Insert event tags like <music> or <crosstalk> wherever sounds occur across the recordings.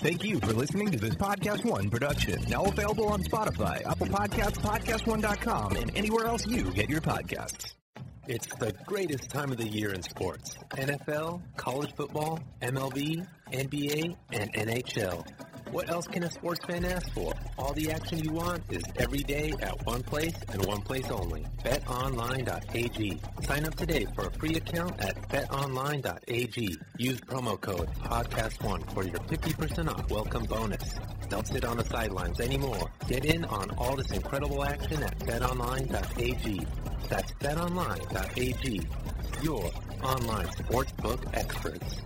Thank you for listening to this Podcast One production. Now available on Spotify, Apple Podcasts, PodcastOne.com, and anywhere else you get your podcasts. It's the greatest time of the year in sports. NFL, college football, MLB, NBA, and NHL. What else can a sports fan ask for? All the action you want is every day at one place and one place only. BetOnline.ag. Sign up today for a free account at BetOnline.ag. Use promo code PODCAST1 for your 50% off welcome bonus. Don't sit on the sidelines anymore. Get in on all this incredible action at BetOnline.ag. That's BetOnline.ag. Your online sportsbook experts.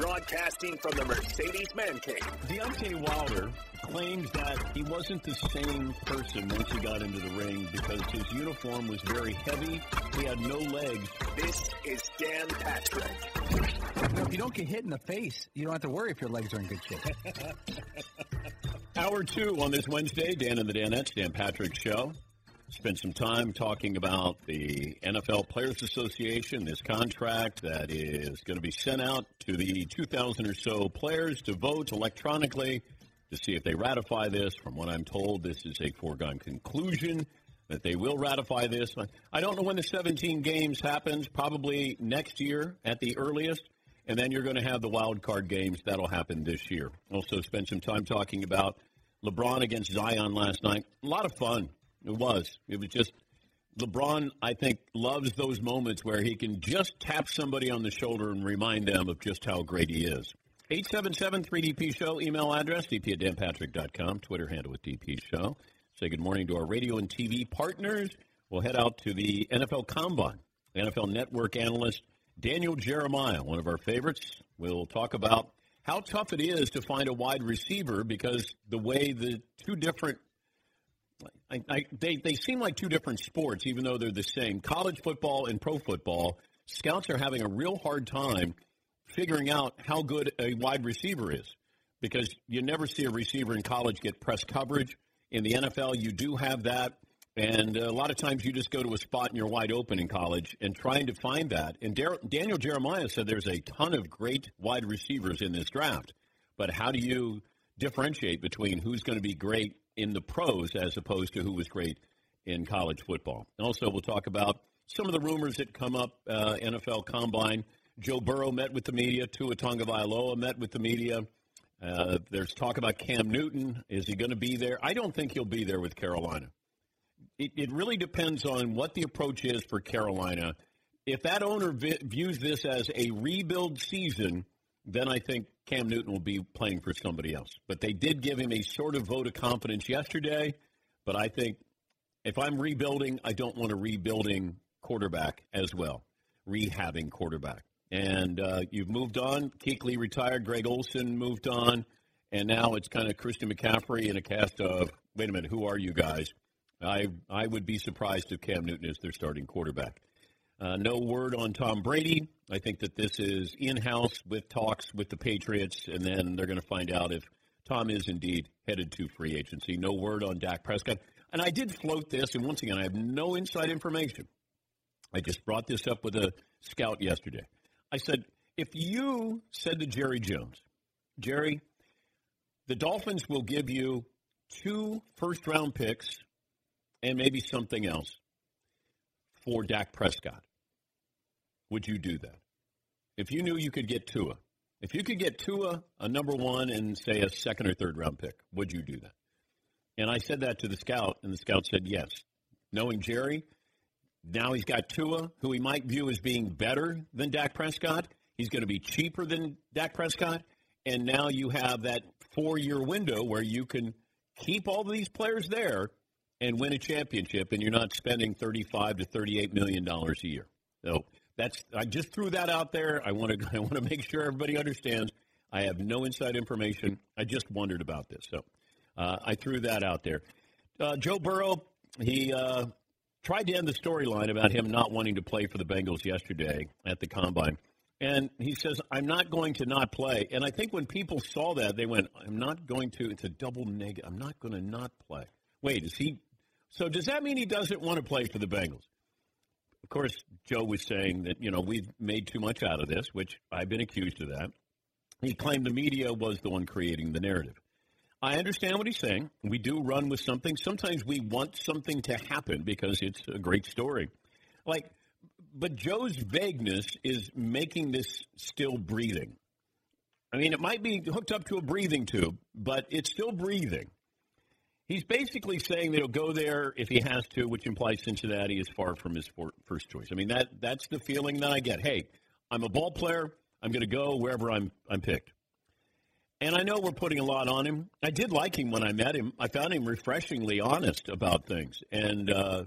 Broadcasting from the Mercedes Man Cave. Deontay Wilder claims that he wasn't the same person once he got into the ring because his uniform was very heavy. He had no legs. This is Dan Patrick. You if you don't get hit in the face, you don't have to worry if your legs are in good shape. <laughs> Hour two on this Wednesday, Dan and the Danettes, Dan Patrick Show. Spent some time talking about the NFL Players Association, this contract that is going to be sent out to the 2,000 or so players to vote electronically to see if they ratify this. From what I'm told, this is a foregone conclusion that they will ratify this. I don't know when the 17 games happens, probably next year at the earliest. And then you're going to have the wild card games. That'll happen this year. Also, spent some time talking about LeBron against Zion last night. A lot of fun. It was. It was just LeBron, I think, loves those moments where he can just tap somebody on the shoulder and remind them of just how great he is. 877-3DP Show, email address, dp at danpatrick.com, Twitter handle with DP Show. Say good morning to our radio and TV partners. We'll head out to the NFL Combine. NFL Network analyst Daniel Jeremiah, one of our favorites. We'll talk about how tough it is to find a wide receiver because the way the two different I, I, they, they seem like two different sports, even though they're the same. College football and pro football, scouts are having a real hard time figuring out how good a wide receiver is because you never see a receiver in college get press coverage. In the NFL, you do have that. And a lot of times you just go to a spot and you're wide open in college and trying to find that. And Dar- Daniel Jeremiah said there's a ton of great wide receivers in this draft. But how do you differentiate between who's going to be great in the pros as opposed to who was great in college football. Also, we'll talk about some of the rumors that come up uh, NFL Combine. Joe Burrow met with the media. Tua Tagovailoa met with the media. Uh, there's talk about Cam Newton. Is he going to be there? I don't think he'll be there with Carolina. It, it really depends on what the approach is for Carolina. If that owner vi- views this as a rebuild season, then I think Cam Newton will be playing for somebody else. But they did give him a sort of vote of confidence yesterday. But I think if I'm rebuilding, I don't want a rebuilding quarterback as well, rehabbing quarterback. And uh, you've moved on. Kuechly retired. Greg Olsen moved on. And now it's kind of Christian McCaffrey in a cast of, wait a minute, who are you guys? I, I would be surprised if Cam Newton is their starting quarterback. Uh, no word on Tom Brady. I think that this is in house with talks with the Patriots, and then they're going to find out if Tom is indeed headed to free agency. No word on Dak Prescott. And I did float this, and once again, I have no inside information. I just brought this up with a scout yesterday. I said, if you said to Jerry Jones, Jerry, the Dolphins will give you two first round picks and maybe something else for Dak Prescott would you do that? If you knew you could get Tua, if you could get Tua a number one and say a second or third round pick, would you do that? And I said that to the scout, and the scout said yes. Knowing Jerry, now he's got Tua, who he might view as being better than Dak Prescott. He's going to be cheaper than Dak Prescott. And now you have that four year window where you can keep all these players there and win a championship, and you're not spending 35 to 38 million dollars a year. So that's I just threw that out there. I want to <laughs> I want to make sure everybody understands. I have no inside information. I just wondered about this, so uh, I threw that out there. Uh, Joe Burrow, he uh, tried to end the storyline about him not wanting to play for the Bengals yesterday at the combine. And he says, I'm not going to not play. And I think when people saw that, they went, I'm not going to, it's a double negative. I'm not going to not play. Wait, is he, so does that mean he doesn't want to play for the Bengals? Course, Joe was saying that, you know, we've made too much out of this, which I've been accused of that. He claimed the media was the one creating the narrative. I understand what he's saying. We do run with something. Sometimes we want something to happen because it's a great story. Like, but Joe's vagueness is making this still breathing. I mean, it might be hooked up to a breathing tube, but it's still breathing. He's basically saying that he'll go there if he has to, which implies Cincinnati is far from his first choice. I mean, that that's the feeling that I get. Hey, I'm a ball player. I'm going to go wherever I'm I'm picked. And I know we're putting a lot on him. I did like him when I met him. I found him refreshingly honest about things. And uh,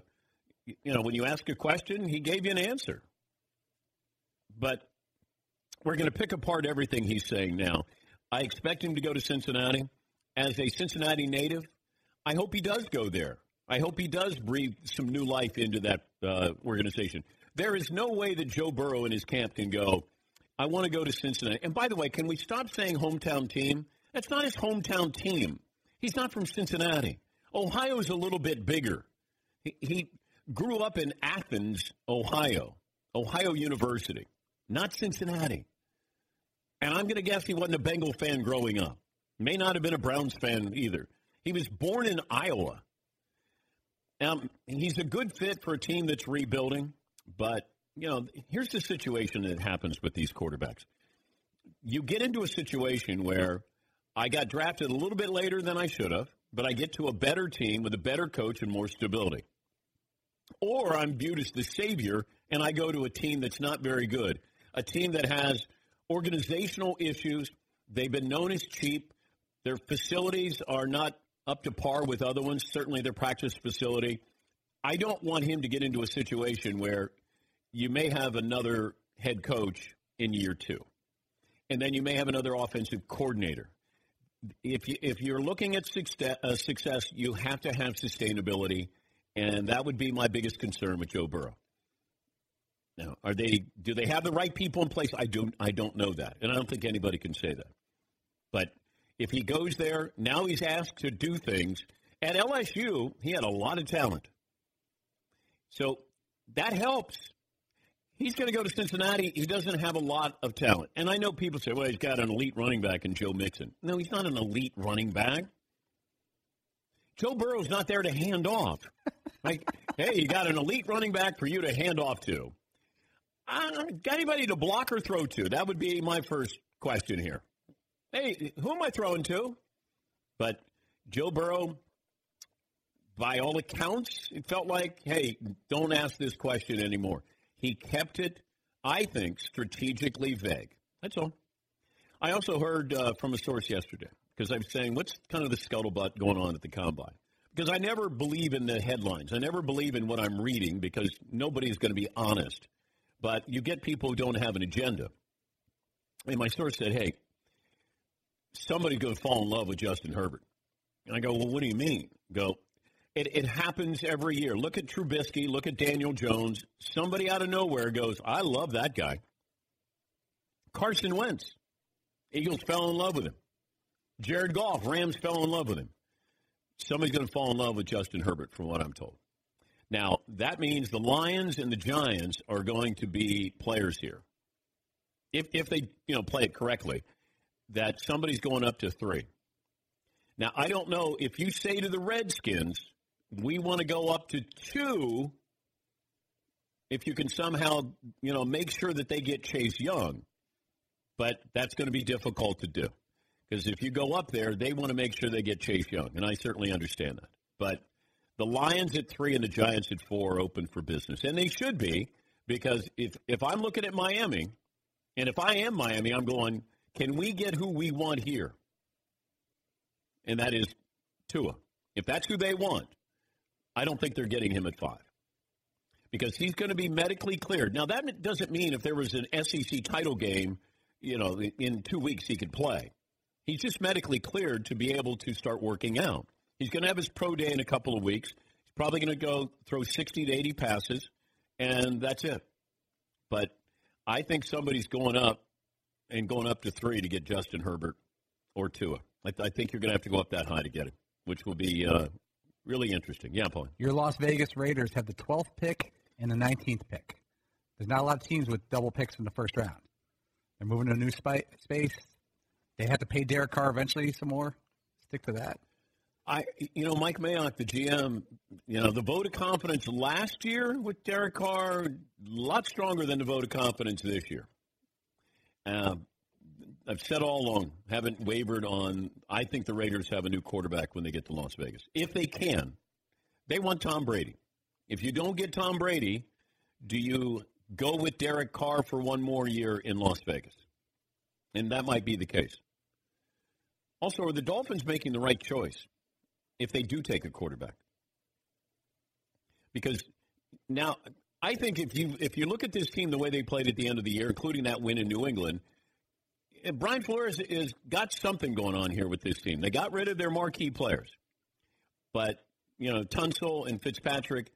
you know, when you ask a question, he gave you an answer. But we're going to pick apart everything he's saying now. I expect him to go to Cincinnati. As a Cincinnati native, I hope he does go there. I hope he does breathe some new life into that uh, organization. There is no way that Joe Burrow and his camp can go, I want to go to Cincinnati. And by the way, can we stop saying hometown team? That's not his hometown team. He's not from Cincinnati. Ohio's a little bit bigger. He, he grew up in Athens, Ohio, Ohio University, not Cincinnati. And I'm going to guess he wasn't a Bengal fan growing up. May not have been a Browns fan either. He was born in Iowa. Um, he's a good fit for a team that's rebuilding, but you know, here's the situation that happens with these quarterbacks. You get into a situation where I got drafted a little bit later than I should have, but I get to a better team with a better coach and more stability. Or I'm viewed as the savior and I go to a team that's not very good, a team that has organizational issues. They've been known as cheap. Their facilities are not up to par with other ones, certainly their practice facility. I don't want him to get into a situation where you may have another head coach in year two, and then you may have another offensive coordinator. If, you, if you're looking at success, uh, you have to have sustainability, and that would be my biggest concern with Joe Burrow. Now, are they? Do they have the right people in place? I don't. I don't know that, and I don't think anybody can say that. But if he goes there, now he's asked to do things. At LSU, he had a lot of talent, so that helps. He's going to go to Cincinnati. He doesn't have a lot of talent, and I know people say, "Well, he's got an elite running back in Joe Mixon." No, he's not an elite running back. Joe Burrow's not there to hand off. <laughs> Like, hey, you got an elite running back for you to hand off to. Uh, got anybody to block or throw to? That would be my first question here. Hey, who am I throwing to? But Joe Burrow, by all accounts, it felt like, hey, don't ask this question anymore. He kept it, I think, strategically vague. That's all. I also heard uh, from a source yesterday because I was saying, what's kind of the scuttlebutt going on at the combine? Because I never believe in the headlines. I never believe in what I'm reading because nobody's going to be honest but you get people who don't have an agenda. And my source said, hey, somebody's going to fall in love with Justin Herbert. And I go, well, what do you mean? Go, it, it happens every year. Look at Trubisky. Look at Daniel Jones. Somebody out of nowhere goes, I love that guy. Carson Wentz. Eagles fell in love with him. Jared Goff. Rams fell in love with him. Somebody's going to fall in love with Justin Herbert, from what I'm told. Now, that means the Lions and the Giants are going to be players here. If, if they you know play it correctly, that somebody's going up to three. Now, I don't know if you say to the Redskins, we want to go up to two, if you can somehow, you know, make sure that they get Chase Young. But that's going to be difficult to do. Because if you go up there, they want to make sure they get Chase Young. And I certainly understand that. But the Lions at three and the Giants at four are open for business. And they should be, because if, if I'm looking at Miami, and if I am Miami, I'm going, can we get who we want here? And that is Tua. If that's who they want, I don't think they're getting him at five. Because he's going to be medically cleared. Now, that doesn't mean if there was an SEC title game, you know, in two weeks he could play. He's just medically cleared to be able to start working out. He's going to have his pro day in a couple of weeks. He's probably going to go throw 60 to 80 passes, and that's it. But I think somebody's going up and going up to three to get Justin Herbert or Tua. I, th- I think you're going to have to go up that high to get him, which will be uh, really interesting. Yeah, Paul. Your Las Vegas Raiders have the 12th pick and the 19th pick. There's not a lot of teams with double picks in the first round. They're moving to a new spi- space. They have to pay Derek Carr eventually some more. Stick to that. I, you know, Mike Mayock, the GM, you know, the vote of confidence last year with Derek Carr, a lot stronger than the vote of confidence this year. Uh, I've said all along, haven't wavered on. I think the Raiders have a new quarterback when they get to Las Vegas, if they can. They want Tom Brady. If you don't get Tom Brady, do you go with Derek Carr for one more year in Las Vegas? And that might be the case. Also, are the Dolphins making the right choice if they do take a quarterback? Because now, I think if you if you look at this team the way they played at the end of the year, including that win in New England, Brian Flores has got something going on here with this team. They got rid of their marquee players, but you know Tunsil and Fitzpatrick.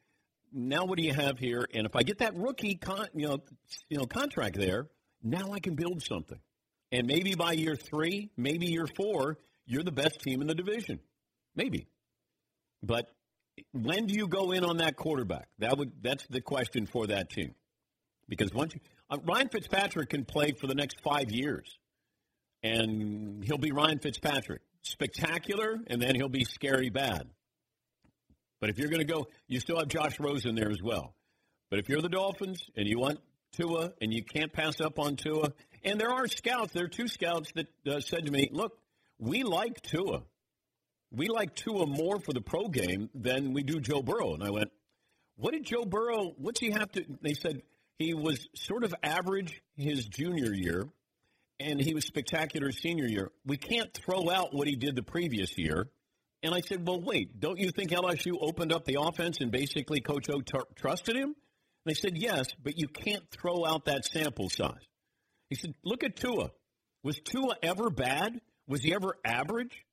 Now, what do you have here? And if I get that rookie, con, you know, you know, contract there, now I can build something. And maybe by year three, maybe year four, you're the best team in the division. Maybe. But when do you go in on that quarterback? That would that's the question for that team. Because once you, uh, Ryan Fitzpatrick can play for the next five years, and he'll be Ryan Fitzpatrick, spectacular, and then he'll be scary bad. But if you're going to go, you still have Josh Rosen there as well. But if you're the Dolphins and you want Tua and you can't pass up on Tua, and there are scouts, there are two scouts that uh, said to me, "Look, we like Tua." We like Tua more for the pro game than we do Joe Burrow. And I went, what did Joe Burrow, what's he have to, they said he was sort of average his junior year and he was spectacular senior year. We can't throw out what he did the previous year. And I said, well, wait, don't you think LSU opened up the offense and basically Coach O t- trusted him? And they said, yes, but you can't throw out that sample size. He said, look at Tua. Was Tua ever bad? Was he ever average?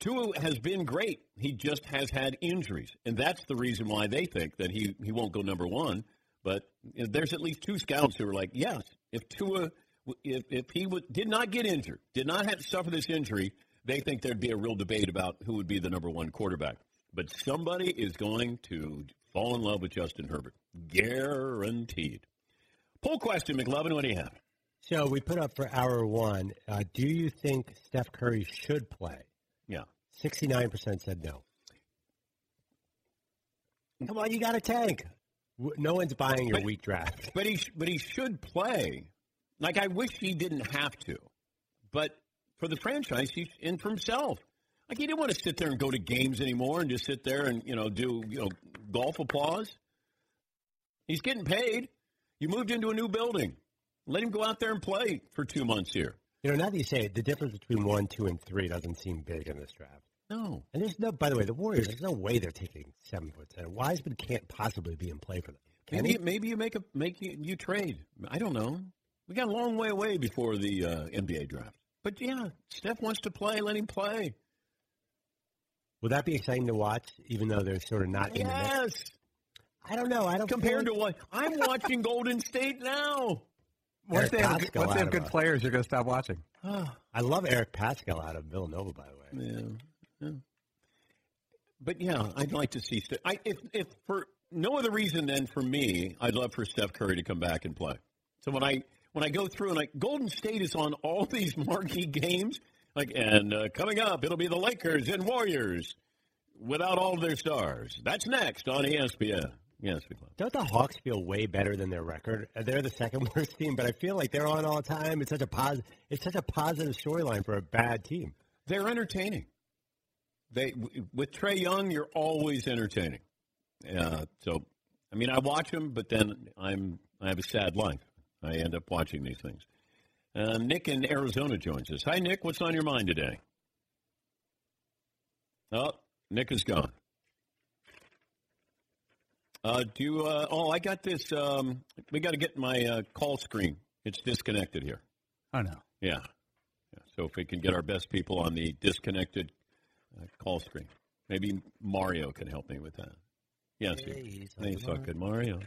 Tua has been great. He just has had injuries, and that's the reason why they think that he, he won't go number one. But you know, there's at least two scouts who are like, yes, if Tua, if, if he did not get injured, did not have to suffer this injury, they think there'd be a real debate about who would be the number one quarterback. But somebody is going to fall in love with Justin Herbert, guaranteed. Poll question, McLovin, what do you have? So we put up for hour one. Uh, do you think Steph Curry should play? Yeah. 69% said no. Come on, you got a tank. No one's buying your But- weak draft. <laughs> But he, sh- but he should play. Like I wish he didn't have to, but for the franchise, he's in for himself. Like he didn't want to sit there and go to games anymore and just sit there and you know do you know golf applause. He's getting paid. You moved into a new building. Let him go out there and play for two months here. You know, now that you say it, the difference between one, two, and three doesn't seem big in this draft. No, And there's no, by the way, the Warriors, there's no way they're taking seven foot ten. Wiseman can't possibly be in play for them. Can maybe he? maybe you make a make you, you trade. I don't know. We got a long way away before the uh, NBA draft. But yeah, Steph wants to play. Let him play. Will that be exciting to watch, even though they're sort of not in the mix? Yes. I don't know. I don't Compared to what I'm <laughs> watching Golden State now. Once Eric they have, Paschall once they have good players, you're going to stop watching. I love Eric Paschall out of Villanova, by the way. Yeah. yeah. But yeah, I'd like to see. I, if if for no other reason than for me, I'd love for Steph Curry to come back and play. So when I when I go through and like Golden State is on all <laughs> these marquee games, like and uh, coming up, it'll be the Lakers and Warriors without all of their stars. That's next on E ESPN. Yes, we love. Don't the Hawks feel way better than their record? Uh, They're the second <laughs> worst team, but I feel like they're on all the time. It's such a pos- It's such a positive storyline for a bad team. They're entertaining. They with Trae Young, you're always entertaining. Uh, so, I mean, I watch them, but then I'm I have a sad life. I end up watching these things. Uh, Nick in Arizona joins us. Hi, Nick. What's on your mind today? Oh, Nick is gone. Uh, do you, uh, oh, I got this. Um, we got to get my uh, call screen. It's disconnected here. Oh, no. Yeah. yeah. So if we can get our best people on the disconnected uh, call screen, maybe Mario can help me with that. Yes, Hey, thanks, so good, Mario.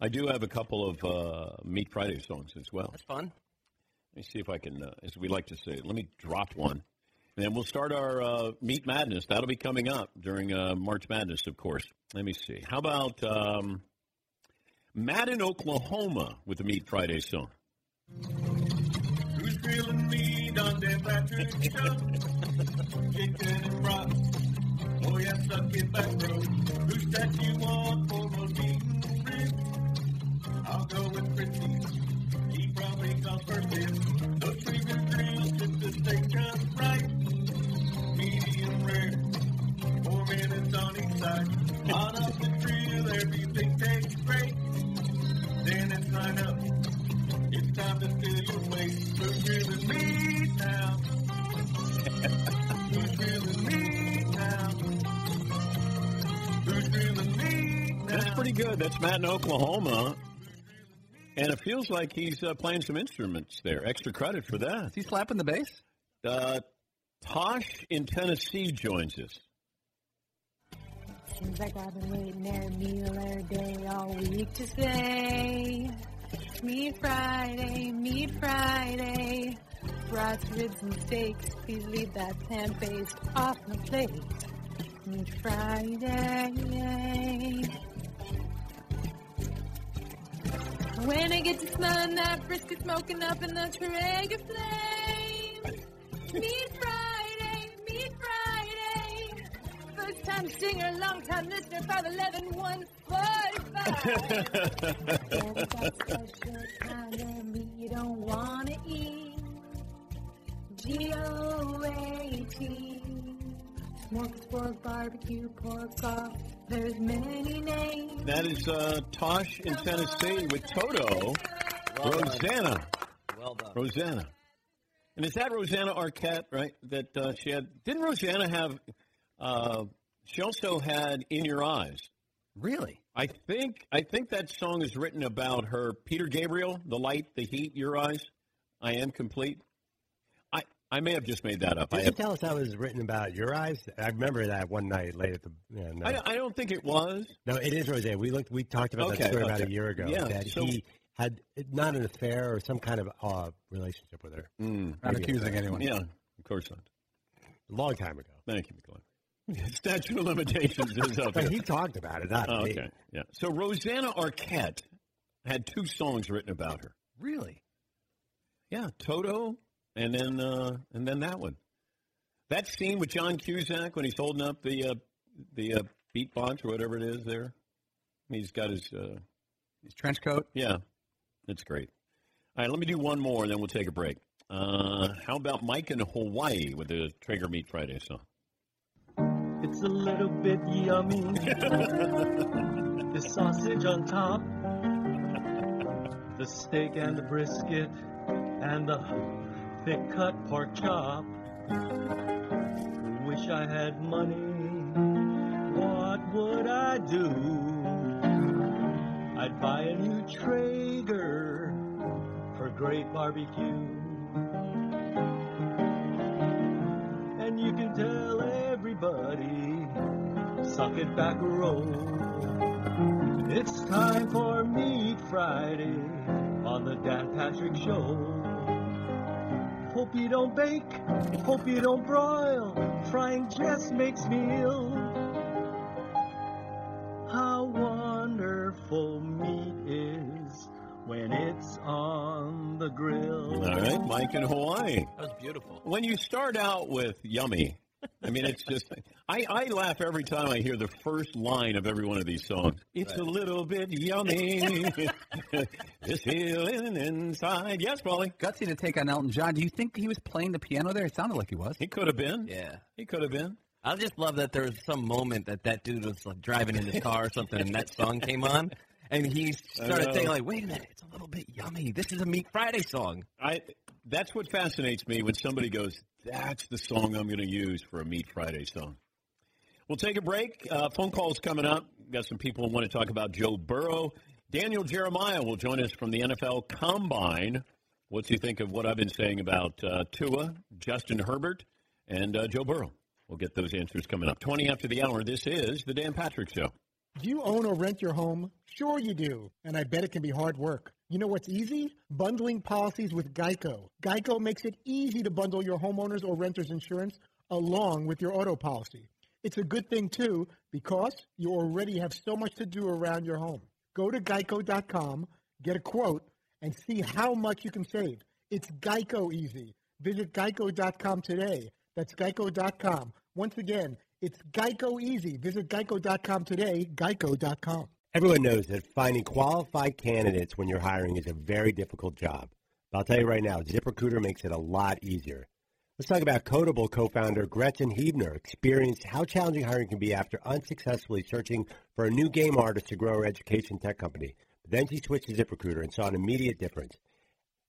I do have a couple of uh, Meat Friday songs as well. That's fun. Let me see if I can, uh, as we like to say, let me drop one. And then we'll start our uh, Meat Madness. That'll be coming up during uh, March Madness, of course. Let me see. How about, um, Matt Oklahoma with the Meat Friday song. Who's grilling meat on Dan Patrick Show? Chicken and broth. Oh yeah, suck it back, bro. Who's that you want for roast beef ribs? I'll go with Fritzy. He probably comes first in. Those previous grills if the steak comes right. Minutes on each side. On up the grill, everything tastes great. Then it's line up. It's time to fill your waist. Who's grilling meat now? Who's grilling meat now? Who's grilling meat now? That's pretty good. That's Matt in Oklahoma. And it feels like he's uh, playing some instruments there. Extra credit for that. Is he slapping the bass? Uh, Tosh in Tennessee joins us. Seems like I've been waiting every meal every day all week to say. Meat Friday, Meat Friday. Brats, ribs, and steaks. Please leave that plant-based off my plate. Meat Friday. When I get to smelling that brisket smoking up in the Traeger flame. Meat Friday, First time singer, long time listener, 5'11, 145. Yeah, but that special kind of meat you don't want to eat. G-O-A-T. Smoked pork, barbecue, pork off. There's many names. That is uh, Tosh in Tennessee with Toto. Rosanna. Well done. Rosanna. And is that Rosanna Arquette, right? That uh, she had. Didn't Rosanna have. Uh, she also had In Your Eyes. Really? I think I think that song is written about her. Peter Gabriel, The Light, The Heat, Your Eyes. I Am Complete. I, I may have just made that up. I, Did you have, tell us that was written about your eyes? I remember that one night late at the. Yeah, no. I, I don't think it was. no, it is Rose. We looked. We talked about Okay, that story about a year ago. Yeah, that so- he had not an affair or some kind of uh, relationship with her. Mm, Not accusing anyone. yeah, of course not. A long time ago. Thank you, McGlenn. <laughs> Statute of limitations is up. Here. he talked about it, not Oh, me. okay, yeah. So Rosanna Arquette had two songs written about her. Really? Yeah, Toto, and then uh, and then that one. That scene with John Cusack when he's holding up the uh, the uh, beatbox or whatever it is there. He's got his uh, His trench coat? yeah, that's great. All right, let me do one more, and then we'll take a break. Uh, how about Mike in Hawaii with the Traeger Meat Friday song? It's a little bit yummy. <laughs> the sausage on top, the steak and the brisket, and the thick cut pork chop. Wish I had money. What would I do? I'd buy a new Traeger for great barbecue. You can tell everybody, suck it back roll. It's time for Meat Friday on the Dan Patrick Show. Hope you don't bake, hope you don't broil, frying just makes me ill. Mike in Hawaii. That was beautiful. When you start out with yummy, I mean, it's just, I, I laugh every time I hear the first line of every one of these songs. It's a little bit yummy. <laughs> this feeling inside. Yes, Paulie. Gutsy to take on Elton John. Do you think he was playing the piano there? It sounded like he was. He could have been. Yeah. He could have been. I just love that there was some moment that that dude was like driving in his car or something, and that song came on, and he started know. saying like, "Wait a minute, it's a little bit yummy. This is a Meat Friday song." I. That's what fascinates me when somebody goes, "That's the song I'm going to use for a Meat Friday song." We'll take a break. Uh, phone calls coming up. Got some people who want to talk about Joe Burrow. Daniel Jeremiah will join us from the NFL Combine. What's he think of what I've been saying about uh, Tua, Justin Herbert, and uh, Joe Burrow? We'll get those answers coming up. 20 after the hour. This is the Dan Patrick Show. Do you own or rent your home? Sure you do, and I bet it can be hard work. You know what's easy? Bundling policies with Geico. Geico makes it easy to bundle your homeowner's or renter's insurance along with your auto policy. It's a good thing too because you already have so much to do around your home. Go to geico.com, get a quote, and see how much you can save. It's Geico easy. Visit geico.com today. That's geico.com. Once again, it's Geico easy. Visit geico.com today, geico.com. Everyone knows that finding qualified candidates when you're hiring is a very difficult job. But I'll tell you right now, ZipRecruiter makes it a lot easier. Let's talk about Kodable co-founder Gretchen Huebner experienced how challenging hiring can be after unsuccessfully searching for a new game artist to grow her education tech company. But then she switched to ZipRecruiter and saw an immediate difference.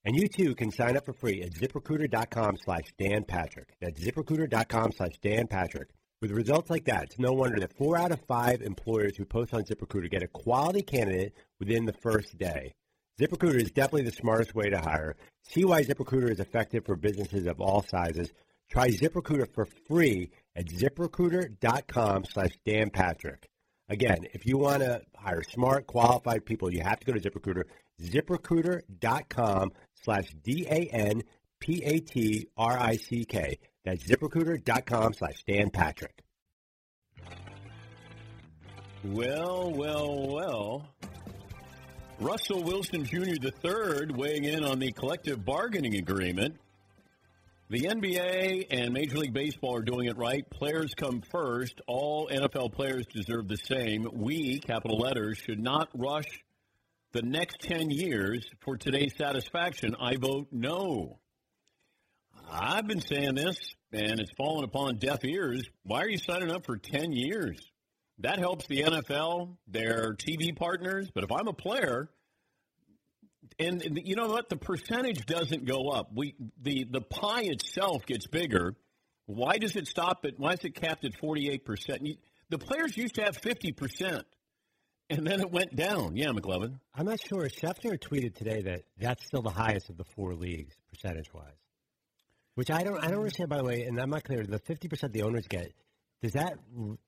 And you too can sign up for free at ziprecruiter.com slash Dan Patrick. That's ziprecruiter.com slash Dan Patrick. With results like that, it's no wonder that four out of five employers who post on ZipRecruiter get a quality candidate within the first day. ZipRecruiter is definitely the smartest way to hire. See why ZipRecruiter is effective for businesses of all sizes. Try ZipRecruiter for free at ziprecruiter.com slash Dan Patrick. Again, if you want to hire smart, qualified people, you have to go to ZipRecruiter. ZipRecruiter.com slash D-A-N-P-A-T-R-I-C-K. That's ZipRecruiter.com slash Dan Patrick. Well, well, well. Russell Wilson Jr. III weighing in on the collective bargaining agreement. The NBA and Major League Baseball are doing it right. Players come first. All NFL players deserve the same. We, capital letters, should not rush the next 10 years for today's satisfaction. I vote no. I've been saying this, and it's fallen upon deaf ears. Why are you signing up for 10 years? That helps the NFL, their TV partners. But if I'm a player, and you know what, the percentage doesn't go up. We the the pie itself gets bigger. Why does it stop at? Why is it capped at 48 percent? The players used to have 50 percent, and then it went down. Yeah, McLovin. I'm not sure. Schefter tweeted today that that's still the highest of the four leagues percentage-wise. Which I don't, I don't understand. By the way, and I'm not clear. The 50 percent the owners get, does that?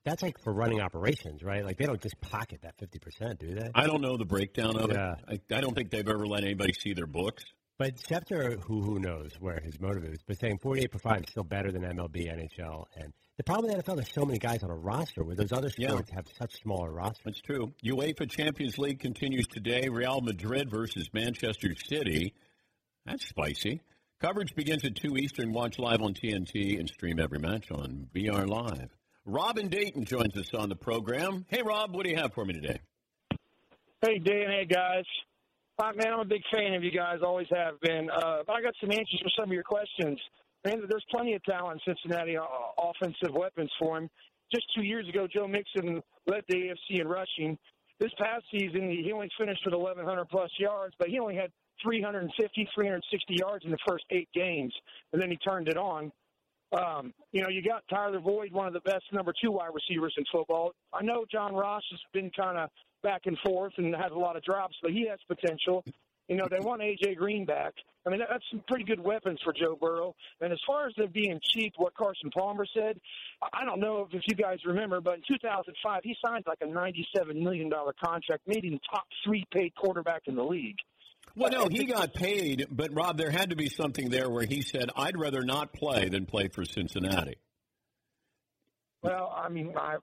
That's like for running operations, right? Like they don't just pocket that 50 percent, do they? I don't know the breakdown of Yeah. it. I, I don't think they've ever let anybody see their books. But Schefter, who who knows where his motive is, but saying 48 per five is still better than MLB, NHL, and the problem with the NFL, there's so many guys on a roster where those other Yeah. sports have such smaller rosters. That's true. UEFA Champions League continues today. Real Madrid versus Manchester City. That's spicy. Coverage begins at 2 Eastern. Watch live on TNT and stream every match on BR Live. Rob in Dayton joins us on the program. Hey, Rob, what do you have for me today? Hey, Dan. Hey, guys. Man, I'm a big fan of you guys. Always have been. Uh, but I got some answers for some of your questions. Man, there's plenty of talent in Cincinnati, uh, offensive weapons for him. Just two years ago, Joe Mixon led the AFC in rushing. This past season, he only finished with 1,100 plus yards, but he only had 350, 360 yards in the first eight games, and then he turned it on. Um, you know, you got Tyler Boyd, one of the best number two wide receivers in football. I know John Ross has been kind of back and forth and has a lot of drops, but he has potential. You know, they want AJ Green back. I mean, that's some pretty good weapons for Joe Burrow. And as far as them being cheap, what Carson Palmer said, I don't know if you guys remember, but in 2005 he signed like a 97 million dollar contract, made him top three paid quarterback in the league. Well, no, he <laughs> got paid, but Rob, there had to be something there where he said, "I'd rather not play than play for Cincinnati." Well, I mean, I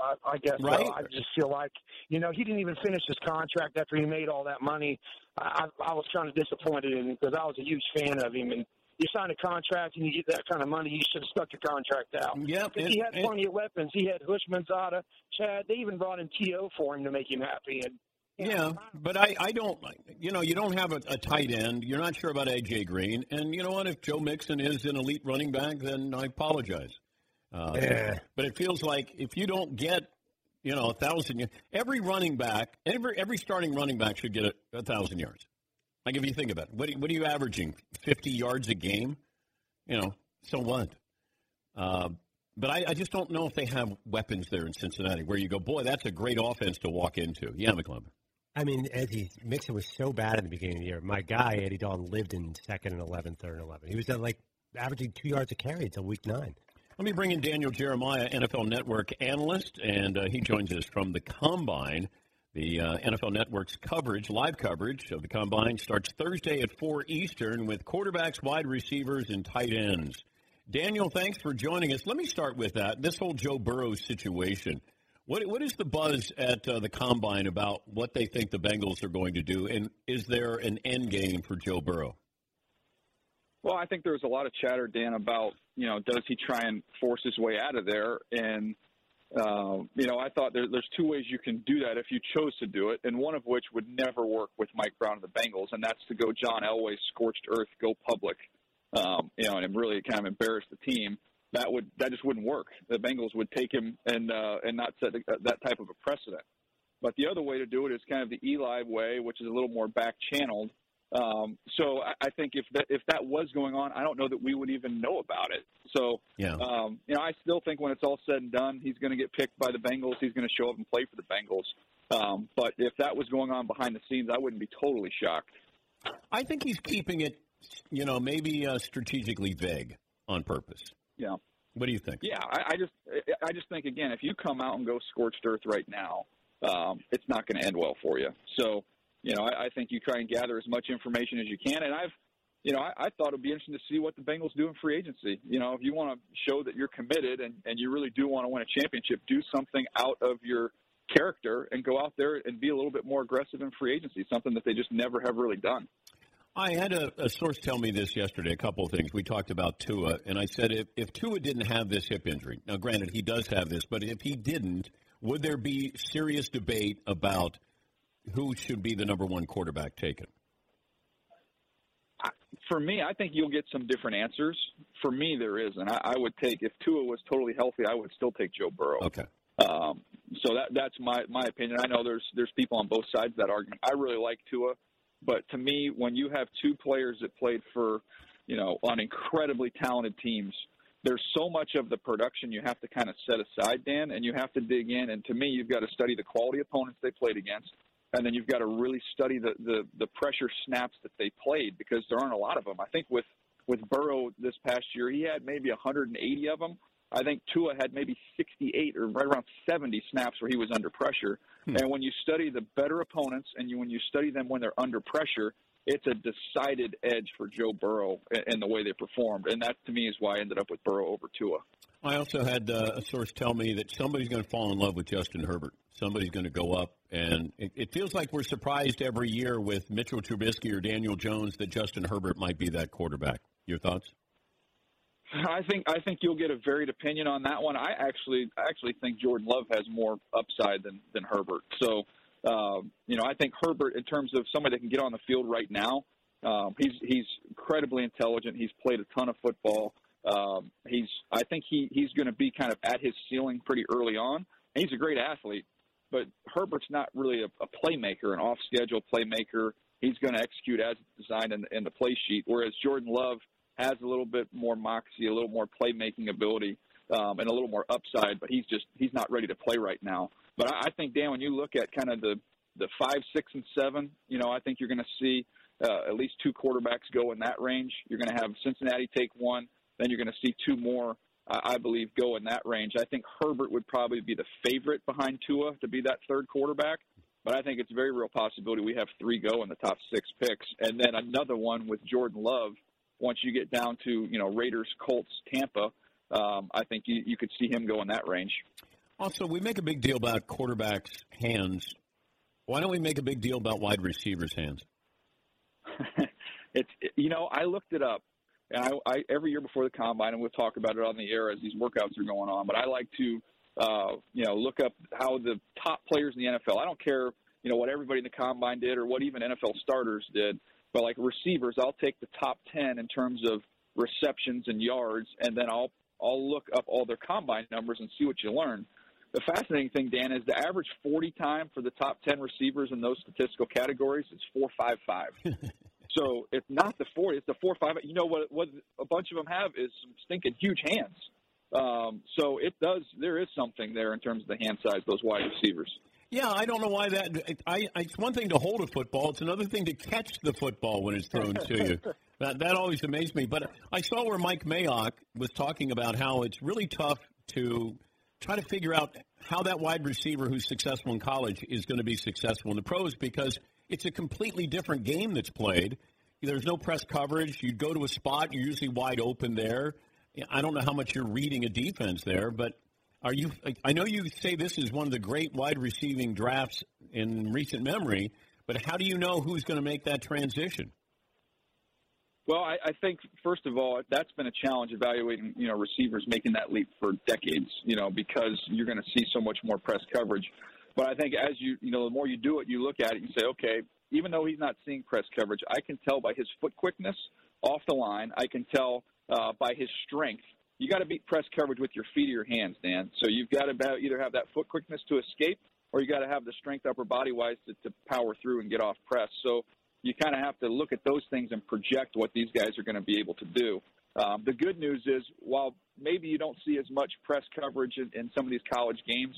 I, I guess Right. so. I just feel like you know he didn't even finish his contract after he made all that money. I I, was kind of disappointed in him because I was a huge fan of him and. You sign a contract and you get that kind of money, you should have stuck your contract out. Yep, Because he had plenty of weapons. He had Houshmandzadeh, Chad. They even brought in T.O. for him to make him happy. And Yeah, but I, I don't, you know, you don't have a, a tight end. You're not sure about AJ Green, and you know what? If Joe Mixon is an elite running back, then I apologize. Uh, Yeah. But it feels like if you don't get, you know, a thousand, every running back, every every starting running back should get a, a thousand yards. Like if you think about it, what, what are you averaging? Fifty yards a game? You know, so what? Uh, but I, I just don't know if they have weapons there in Cincinnati where you go, boy, that's a great offense to walk into. Yeah, McClellan. I mean, Eddie Mixon was so bad in the beginning of the year. My guy Andy Dalton lived in second and 11, third and eleven. He was at like averaging two yards a carry until week nine. Let me bring in Daniel Jeremiah, NFL Network analyst, and uh, he joins us from the Combine. The uh, NFL Network's coverage, live coverage of the Combine, starts Thursday at 4 Eastern with quarterbacks, wide receivers, and tight ends. Daniel, thanks for joining us. Let me start with that. This whole Joe Burrow situation. What what is the buzz at uh, the combine about what they think the Bengals are going to do, and is there an end game for Joe Burrow? Well, I think there was a lot of chatter, Dan, about you know does he try and force his way out of there, and uh, you know I thought there, there's two ways you can do that if you chose to do it, and one of which would never work with Mike Brown and the Bengals, and that's to go John Elway, scorched earth, go public, um, you know, and really kind of embarrass the team. That would that just wouldn't work. The Bengals would take him and uh, and not set that type of a precedent. But the other way to do it is kind of the Eli way, which is a little more back channeled um, so I, I think if that if that was going on, I don't know that we would even know about it. So yeah. um, you know, I still think when it's all said and done, he's going to get picked by the Bengals. He's going to show up and play for the Bengals. Um, but if that was going on behind the scenes, I wouldn't be totally shocked. I think he's keeping it, you know, maybe uh, strategically vague on purpose. Yeah. What do you think? Yeah, I, I just I just think again, if you come out and go scorched earth right now, um, it's not going to end well for you. So you know, I, I think you try and gather as much information as you can. And I've, you know, I, I thought it'd be interesting to see what the Bengals do in free agency. You know, if you want to show that you're committed and, and you really do want to win a championship, do something out of your character and go out there and be a little bit more aggressive in free agency, something that they just never have really done. I had a, a source tell me this yesterday, a couple of things. We talked about Tua, and I said if, if Tua didn't have this hip injury, now granted he does have this, but if he didn't, would there be serious debate about who should be the number one quarterback taken? For me, I think you'll get some different answers. For me, there is, and I, I would take if Tua was totally healthy, I would still take Joe Burrow. Okay. Um, so that that's my my opinion. I know there's there's people on both sides of that argument. I really like Tua, but to me, when you have two players that played for, you know, on incredibly talented teams, there's so much of the production you have to kind of set aside, Dan, and you have to dig in. And to me, you've got to study the quality opponents they played against and then you've got to really study the, the, the pressure snaps that they played because there aren't a lot of them. I think with with Burrow this past year, he had maybe 180 of them. I think Tua had maybe 68 or right around 70 snaps where he was under pressure. Hmm. And when you study the better opponents and you, when you study them when they're under pressure, it's a decided edge for Joe Burrow and the way they performed. And that, to me, is why I ended up with Burrow over Tua. I also had uh, a source tell me that somebody's going to fall in love with Justin Herbert. Somebody's going to go up, and it, it, feels like we're surprised every year with Mitchell Trubisky or Daniel Jones that Justin Herbert might be that quarterback. Your thoughts? I think I think you'll get a varied opinion on that one. I actually I actually think Jordan Love has more upside than than Herbert. So uh, you know I think Herbert in terms of somebody that can get on the field right now. Um, he's he's incredibly intelligent. He's played a ton of football. Um, he's I think he he's going to be kind of at his ceiling pretty early on. And he's a great athlete, but Herbert's not really a, a playmaker, an off schedule playmaker. He's going to execute as designed in, in the play sheet, whereas Jordan Love has a little bit more moxie, a little more playmaking ability, um, and a little more upside. But he's just he's not ready to play right now. But I, I think Dan, when you look at kind of the the five, six, and seven, you know, I think you're going to see uh, at least two quarterbacks go in that range. You're going to have Cincinnati take one. Then you're going to see two more, I believe, go in that range. I think Herbert would probably be the favorite behind Tua to be that third quarterback. But I think it's a very real possibility we have three go in the top six picks, and then another one with Jordan Love. Once you get down to you know Raiders, Colts, Tampa, um, I think you, you could see him go in that range. Also, we make a big deal about quarterbacks' hands. Why don't we make a big deal about wide receivers' hands? <laughs> it's you know I looked it up. And I, I every year before the combine, and we'll talk about it on the air as these workouts are going on. But I like to, uh, you know, look up how the top players in the NFL. I don't care, you know, what everybody in the combine did or what even NFL starters did. But like receivers, I'll take the top ten in terms of receptions and yards, and then I'll I'll look up all their combine numbers and see what you learn. The fascinating thing, Dan, is the average 40 time for the top 10 receivers in those statistical categories is 4.55. <laughs> So it's not the four; it's the four five. You know what? What a bunch of them have is some stinking huge hands. Um, so it does. There is something there in terms of the hand size. Those wide receivers. Yeah, I don't know why that. I, I, it's one thing to hold a football; it's another thing to catch the football when it's thrown to you. <laughs> That that always amazed me. But I saw where Mike Mayock was talking about how it's really tough to try to figure out how that wide receiver who's successful in college is going to be successful in the pros because it's a completely different game that's played. There's no press coverage. You go to a spot, you're usually wide open there. I don't know how much you're reading a defense there, but Are you? I know you say this is one of the great wide receiving drafts in recent memory, but how do you know who's going to make that transition? Well, I, I think first of all, that's been a challenge evaluating you know receivers making that leap for decades. You know because you're going to see so much more press coverage. But I think as you you know the more you do it, you look at it, you say, okay, even though he's not seeing press coverage, I can tell by his foot quickness off the line. I can tell uh, by his strength. You got to beat press coverage with your feet or your hands, Dan. So you've got to either have that foot quickness to escape, or you got to have the strength upper body wise to, to power through and get off press. So you kind of have to look at those things and project what these guys are going to be able to do. Um, the good news is, while maybe you don't see as much press coverage in, in some of these college games,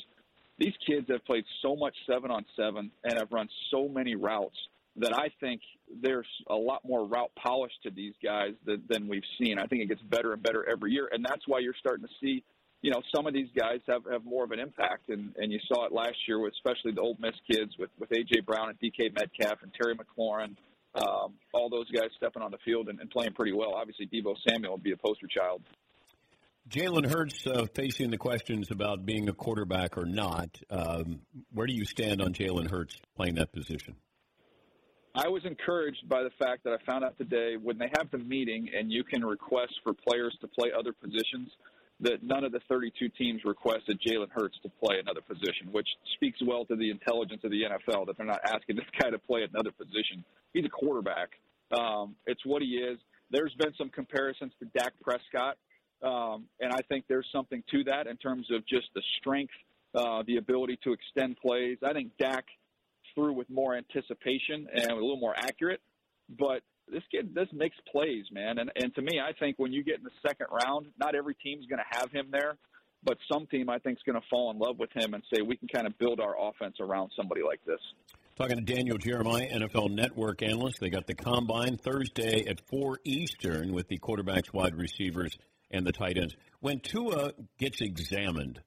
these kids have played so much seven on seven and have run so many routes that I think there's a lot more route polish to these guys than, we've seen. I think it gets better and better every year, and that's why you're starting to see, you know, some of these guys have, have more of an impact, and, and you saw it last year with especially the Ole Miss kids with with AJ Brown and DK Metcalf and Terry McLaurin, um, all those guys stepping on the field and, and playing pretty well. Obviously, Deebo Samuel would be a poster child. Jalen Hurts uh, facing the questions about being a quarterback or not. Um, where do you stand on Jalen Hurts playing that position? I was encouraged by the fact that I found out today when they have the meeting and you can request for players to play other positions, that none of the 32 teams requested Jalen Hurts to play another position, which speaks well to the intelligence of the NFL that they're not asking <laughs> this guy to play another position. He's a quarterback. Um, it's what he is. There's been some comparisons to Dak Prescott, um, and I think there's something to that in terms of just the strength, uh, the ability to extend plays. I think Dak – through with more anticipation and a little more accurate. But this kid this makes plays, man. And and to me, I think when you get in the second round, not every team's going to have him there, but some team I think is going to fall in love with him and say we can kind of build our offense around somebody like this. Talking to Daniel Jeremiah, NFL Network analyst. They got the combine Thursday at four Eastern with the quarterbacks, wide receivers, and the tight ends. When Tua gets examined,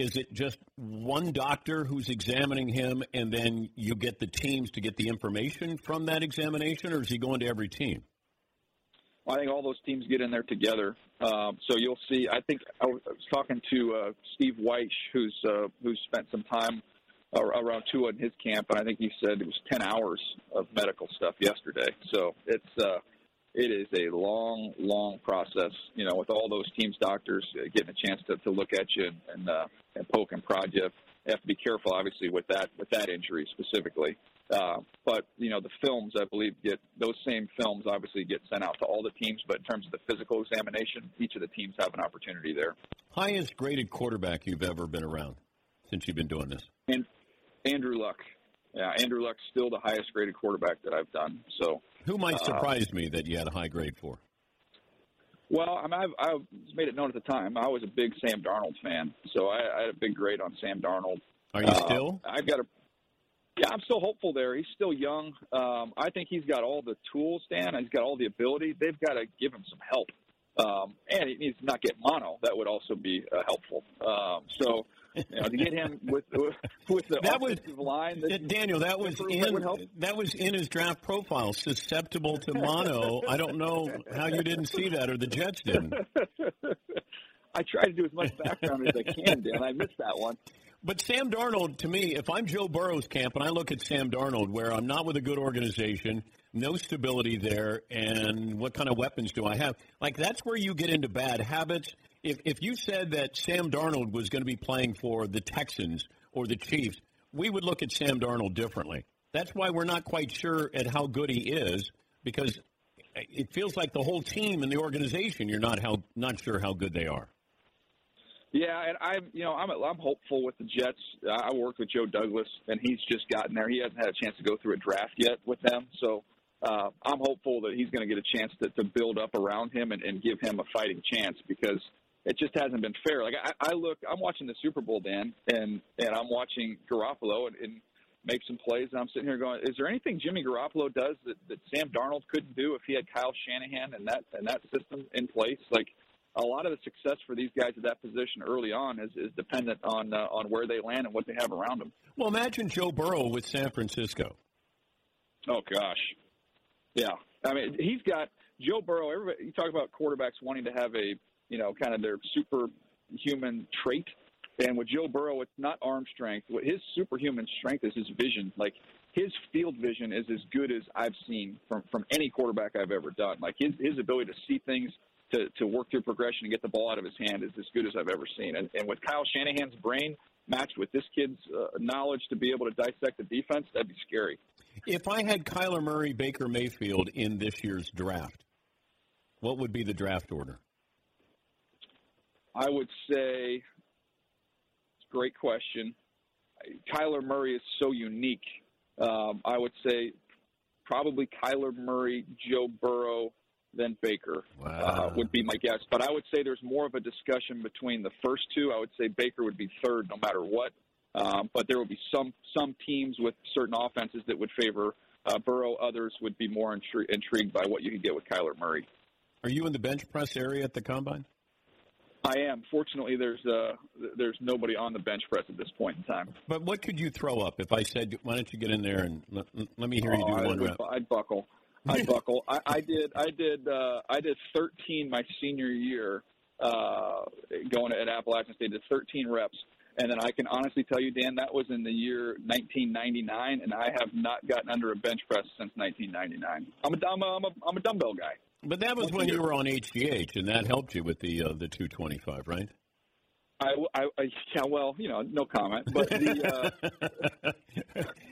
is it just one doctor who's examining him, and then you get the teams to get the information from that examination, or is he going to every team? Well, I think all those teams get in there together. Um, so you'll see. I think I was, talking to uh, Steve Wyche, who's uh, who's spent some time around Tua in his camp, and I think he said it was ten hours of medical stuff yesterday. So it's uh, it is a long, long process. You know, with all those teams doctors uh, getting a chance to, to look at you and and, uh, and poke and prod you. You have to be careful, obviously, with that with that injury specifically. Uh, but you know, the films, I believe, get those same films obviously get sent out to all the teams. But in terms of the physical examination, each of the teams have an opportunity there. Highest graded quarterback you've ever been around since you've been doing this? And Andrew Luck. Yeah, Andrew Luck's still the highest graded quarterback that I've done. So who might uh, surprise uh, me that you had a high grade for? Well, I mean, I've, I've made it known at the time. I was a big Sam Darnold fan, so I, I had a big grade on Sam Darnold. Are you uh, still? I've got a. Yeah, I'm still hopeful there. He's still young. Um, I think he's got all the tools, Dan. He's got all the ability. They've got to give him some help. Um, and he needs to not get mono. That would also be uh, helpful. Um, so to get him with with the <laughs> that offensive was, line. That, Daniel, that was in that was in his draft profile. Susceptible to mono. I don't know how you didn't see that, or the Jets didn't. <laughs> I try to do as much background as I can, Dan. I missed that one. But Sam Darnold, to me, if I'm Joe Burrow's camp and I look at Sam Darnold, where I'm not with a good organization, no stability there, and what kind of weapons do I have? Like that's where you get into bad habits if if you said that Sam Darnold was going to be playing for the Texans or the Chiefs, we would look at Sam Darnold differently. That's why we're not quite sure at how good he is because it feels like the whole team and the organization you're not how not sure how good they are. Yeah, and I'm you know I'm I'm hopeful with the Jets. I worked with Joe Douglas, and he's just gotten there. He hasn't had a chance to go through a draft yet with them, so uh, I'm hopeful that he's going to get a chance to, to build up around him and, and give him a fighting chance because it just hasn't been fair. Like I, I look, I'm watching the Super Bowl, Dan, and and I'm watching Garoppolo and, and make some plays, and I'm sitting here going, is there anything Jimmy Garoppolo does that, that Sam Darnold couldn't do if he had Kyle Shanahan and that and that system in place? Like a lot of the success for these guys at that position early on is, is dependent on uh, on where they land and what they have around them. Well, imagine Joe Burrow with San Francisco. Oh gosh, yeah. I mean, he's got Joe Burrow. Everybody, you talk about quarterbacks wanting to have a you know, kind of their superhuman trait. And with Joe Burrow, it's not arm strength. What his superhuman strength is his vision. Like his field vision is as good as I've seen from from any quarterback I've ever done. Like his his ability to see things, to to work through progression and get the ball out of his hand is as good as I've ever seen. And, and with Kyle Shanahan's brain matched with this kid's uh, knowledge to be able to dissect the defense, that'd be scary. If I had Kyler Murray, Baker Mayfield in this year's draft, what would be the draft order? I would say, it's a great question. Kyler Murray is so unique. Um, I would say probably Kyler Murray, Joe Burrow, then Baker uh, would be my guess. But I would say there's more of a discussion between the first two. I would say Baker would be third no matter what. Um, but there would be some some teams with certain offenses that would favor uh, Burrow. Others would be more intri- intrigued by what you could get with Kyler Murray. Are you in the bench press area at the combine? I am. Fortunately, there's uh, there's nobody on the bench press at this point in time. But what could you throw up if I said, "Why don't you get in there and let, let me hear you do Oh, one I'd, rep"? I'd buckle. I'd buckle. I, I did. I did. Uh, I did 13 my senior year uh, going at Appalachian State. Did 13 reps, and then I can honestly tell you, Dan, that was in the year 1999, and I have not gotten under a bench press since 1999. I'm a I'm a, I'm a, I'm a dumbbell guy. But that was when you were on HGH, and that helped you with the uh, the 225, right? I, I, I, yeah, well, you know, no comment. But the, uh,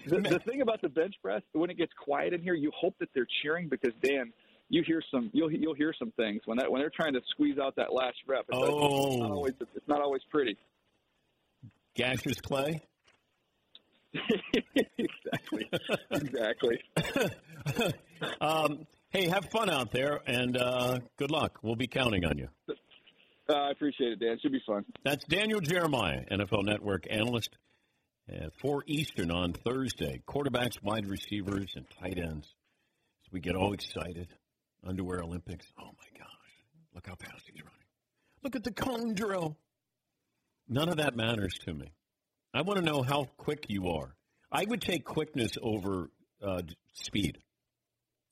the the <laughs> thing about the bench press, when it gets quiet in here, you hope that they're cheering because Dan, you hear some, you'll you'll hear some things when that when they're trying to squeeze out that last rep. It's, it's Oh. not always it's not always pretty. Gaseous clay. <laughs> exactly. exactly. <laughs> um, hey, have fun out there, and uh, good luck. We'll be counting on you. Uh, I appreciate it, Dan. It Should be fun. That's Daniel Jeremiah, NFL Network analyst uh, for Eastern on Thursday. Quarterbacks, wide receivers, and tight ends. As we get all excited, underwear Olympics. Oh my gosh! Look how fast he's running. Look at the cone drill. None of that matters to me. I want to know how quick you are. I would take quickness over uh, speed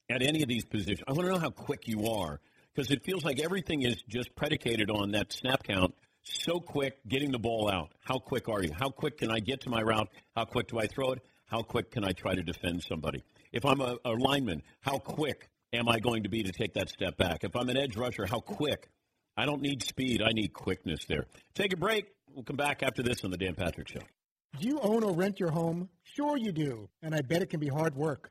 at any of these positions. I want to know how quick you are because it feels like everything is just predicated on that snap count. So quick getting the ball out. How quick are you? How quick can I get to my route? How quick do I throw it? How quick can I try to defend somebody? If I'm a, a lineman, how quick am I going to be to take that step back? If I'm an edge rusher, how quick? I don't need speed. I need quickness there. Take a break. We'll come back after this on the Dan Patrick Show. Do you own or rent your home? Sure you do, and I bet it can be hard work.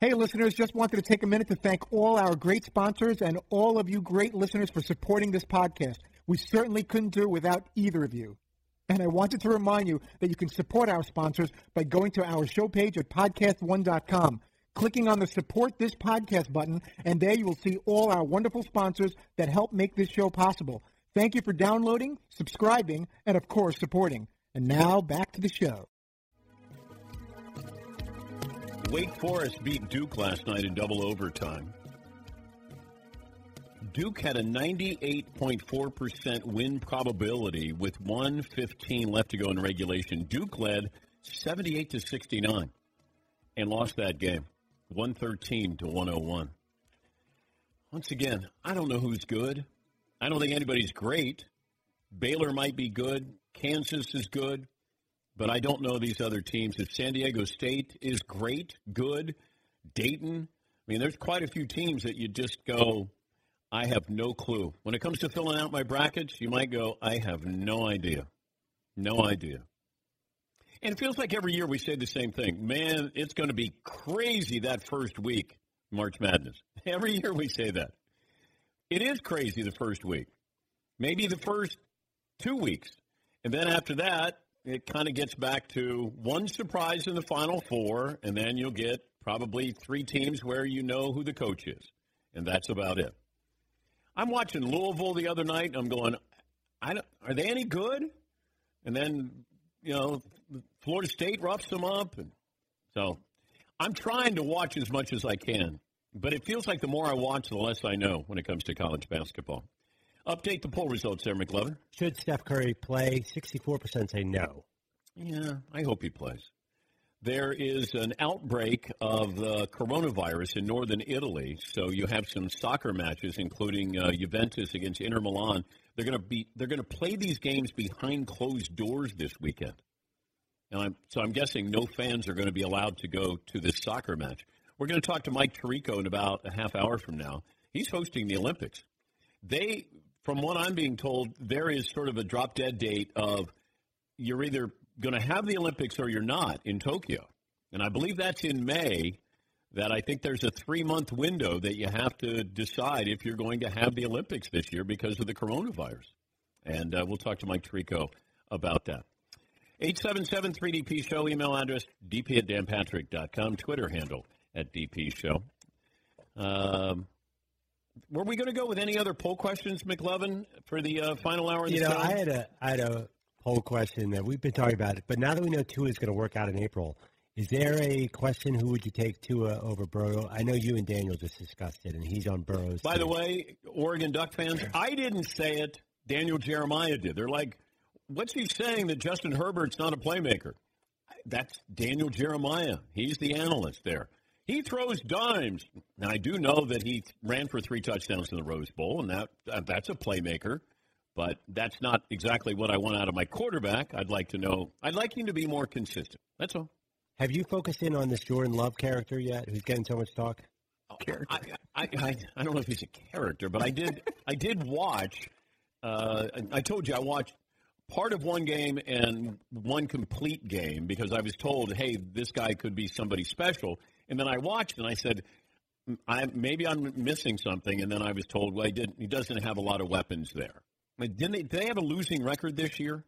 Hey, listeners, just wanted to take a minute to thank all our great sponsors and all of you great listeners for supporting this podcast. We certainly couldn't do it without either of you. And I wanted to remind you that you can support our sponsors by going to our show page at podcast1.com, clicking on the support this podcast button, and there you will see all our wonderful sponsors that help make this show possible. Thank you for downloading, subscribing, and of course, supporting. And now back to the show. Wake Forest beat Duke last night in double overtime. Duke had a 98.4% win probability with 115 left to go in regulation. Duke led 78 to 69 and lost that game 113 to 101. Once again, I don't know who's good. I don't think anybody's great. Baylor might be good. Kansas is good but I don't know these other teams. If San Diego State is great, good, Dayton, I mean, there's quite a few teams that you just go, I have no clue. When it comes to filling out my brackets, you might go, I have no idea. No idea. And it feels like every year we say the same thing. Man, it's going to be crazy that first week, March Madness. <laughs> Every year we say that. It is crazy the first week. Maybe the first two weeks. And then after that, it kind of gets back to one surprise in the final four, and then you'll get probably three teams where you know who the coach is, and that's about it. I'm watching Louisville the other night. And I'm going, I don't, are they any good? And then you know Florida State roughs them up, and so I'm trying to watch as much as I can. But it feels like the more I watch, the less I know when it comes to college basketball. Update the poll results there, McLovin. Should Steph Curry play? 64% say no. Yeah, I hope he plays. There is an outbreak of the coronavirus in northern Italy, so you have some soccer matches, including uh, Juventus against Inter Milan. They're going to be they're going to play these games behind closed doors this weekend, and I'm, so I'm guessing no fans are going to be allowed to go to this soccer match. We're going to talk to Mike Tirico in about a half hour from now. He's hosting the Olympics. They, from what I'm being told, there is sort of a drop dead date of you're either going to have the Olympics or you're not in Tokyo. And I believe that's in May. That I think there's a three month window that you have to decide if you're going to have the Olympics this year because of the coronavirus. And uh, we'll talk to Mike Tirico about that. 877 3DP Show, email address dp at danpatrick.com, Twitter handle at DP Show. Um, were we going to go with any other poll questions, McLovin, for the uh, final hour of the You know, show? I had a I had a poll question that we've been talking about, it, but now that we know Tua is going to work out in April, is there a question? Who would you take Tua over Burrow? I know you and Daniel just discussed it, and he's on Burrow's. By the way, Oregon Duck fans, I didn't say it. Daniel Jeremiah did. They're like, what's he saying that Justin Herbert's not a playmaker? That's Daniel Jeremiah. He's the analyst there. He throws dimes. Now, I do know that he ran for three touchdowns in the Rose Bowl, and that uh, that's a playmaker. But that's not exactly what I want out of my quarterback. I'd like to know. I'd like him to be more consistent. That's all. Have you focused in on this Jordan Love character yet? Who's getting so much talk? I, I, I, I don't know if he's a character, but I did <laughs> I did watch. Uh, I told you I watched part of one game and one complete game because I was told, hey, this guy could be somebody special. And then I watched and I said, I maybe I'm missing something. And then I was told, well, he did. He doesn't have a lot of weapons there. Like, Didn't they? Did they have a losing record this year?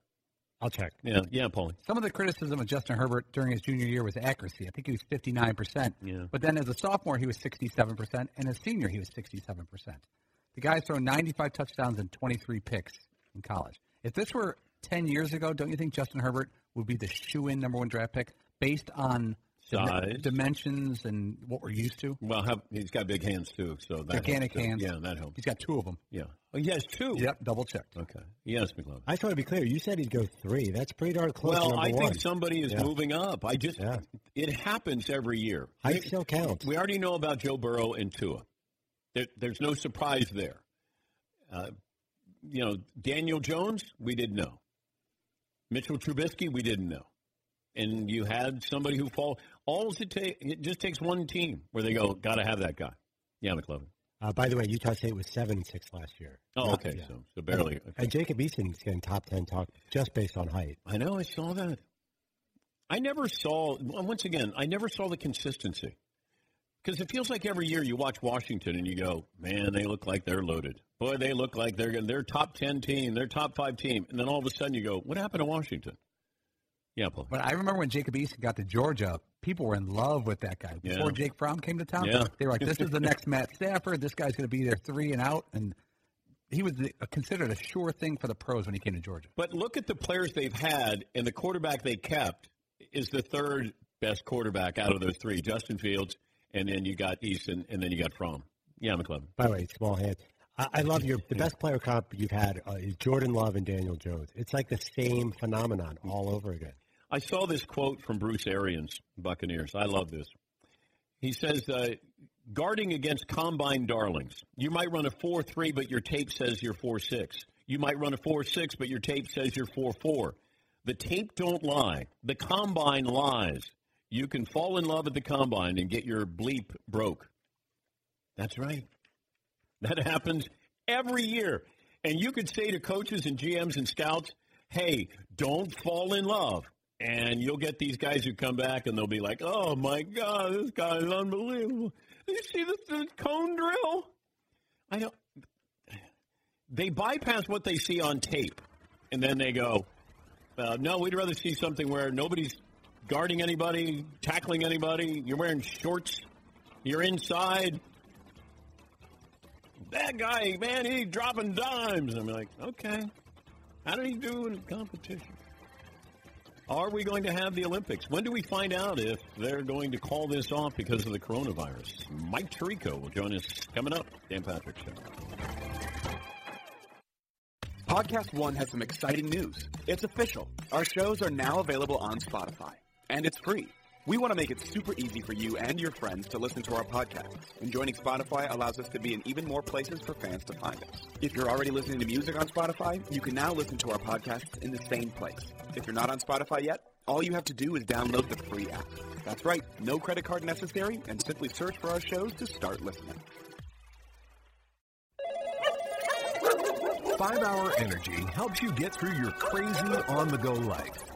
I'll check. Yeah, yeah, Paulie. Some of the criticism of Justin Herbert during his junior year was accuracy. I think he was 59%. Yeah. But then as a sophomore, he was 67%, and as senior, he was 67%. The guy's thrown 95 touchdowns and 23 picks in college. If this were 10 years ago, don't you think Justin Herbert would be the shoe-in number one draft pick based on dim- Size. dimensions and what we're used to? Well, have, he's got big hands too, so that Gigantic helps, hands. Yeah, that helps. He's got two of them. Yeah. Oh, he has two. Yep, double checked. Okay. Yes, McLovin. I just want to be clear. You said he'd go three. That's pretty darn close. Well, number I one. think somebody is Yeah. moving up. I just Yeah. it happens every year. Height still counts. We already know about Joe Burrow and Tua. There, there's no surprise there. Uh, you know, Daniel Jones, we didn't know. Mitchell Trubisky, we didn't know. And you had somebody who fall. All it take it just takes one team where they go, got to have that guy. Yeah, McLovin. Uh, by the way, Utah State was seven and six last year. Oh, okay, yeah. so so barely. Okay. And Jacob Eason's getting top ten talk just based on height. I know. I saw that. I never saw. Once again, I never saw the consistency because it feels like every year you watch Washington and you go, "Man, they look like they're loaded. Boy, they look like they're they're top ten team, they're top five team." And then all of a sudden you go, "What happened to Washington?" Yeah, Paul. But I remember when Jacob Eason got to Georgia, people were in love with that guy. Before Yeah. Jake Fromm came to town, Yeah. they were like, "This is the next <laughs> Matt Stafford. This guy's going to be there three and out." And he was considered a sure thing for the pros when he came to Georgia. But look at the players they've had, and the quarterback they kept is the third best quarterback out of those three: Justin Fields, and then you got Eason, and then you got Fromm. Yeah, McLovin. By the way, small hands. I, I love your the best player comp you've had uh, is Jordan Love and Daniel Jones. It's like the same phenomenon all over again. I saw this quote from Bruce Arians, Buccaneers. I love this. He says, uh, guarding against combine darlings, you might run a 4 3, but your tape says you're 4 6. You might run a 4 6, but your tape says you're 4 4. The tape don't lie. The combine lies. You can fall in love at the combine and get your bleep broke. That's right. That happens every year. And you could say to coaches and GMs and scouts, hey, don't fall in love. And you'll get these guys who come back and they'll be like, oh my God, this guy is unbelievable. You see this, this cone drill? I don't. They bypass what they see on tape. And then they go, uh, no, we'd rather see something where nobody's guarding anybody, tackling anybody. You're wearing shorts. You're inside. That guy, man, he's dropping dimes. I'm like, okay. How did he do in competition? Are we going to have the Olympics? When do we find out if they're going to call this off because of the coronavirus? Mike Tirico will join us coming up. Dan Patrick Show. Podcast One has some exciting news. It's official. Our shows are now available on Spotify, and it's free. We want to make it super easy for you and your friends to listen to our podcast, and joining Spotify allows us to be in even more places for fans to find us. If you're already listening to music on Spotify, you can now listen to our podcasts in the same place. If you're not on Spotify yet, all you have to do is download the free app. That's right, no credit card necessary, and simply search for our shows to start listening. Five Hour Energy helps you get through your crazy on the go life.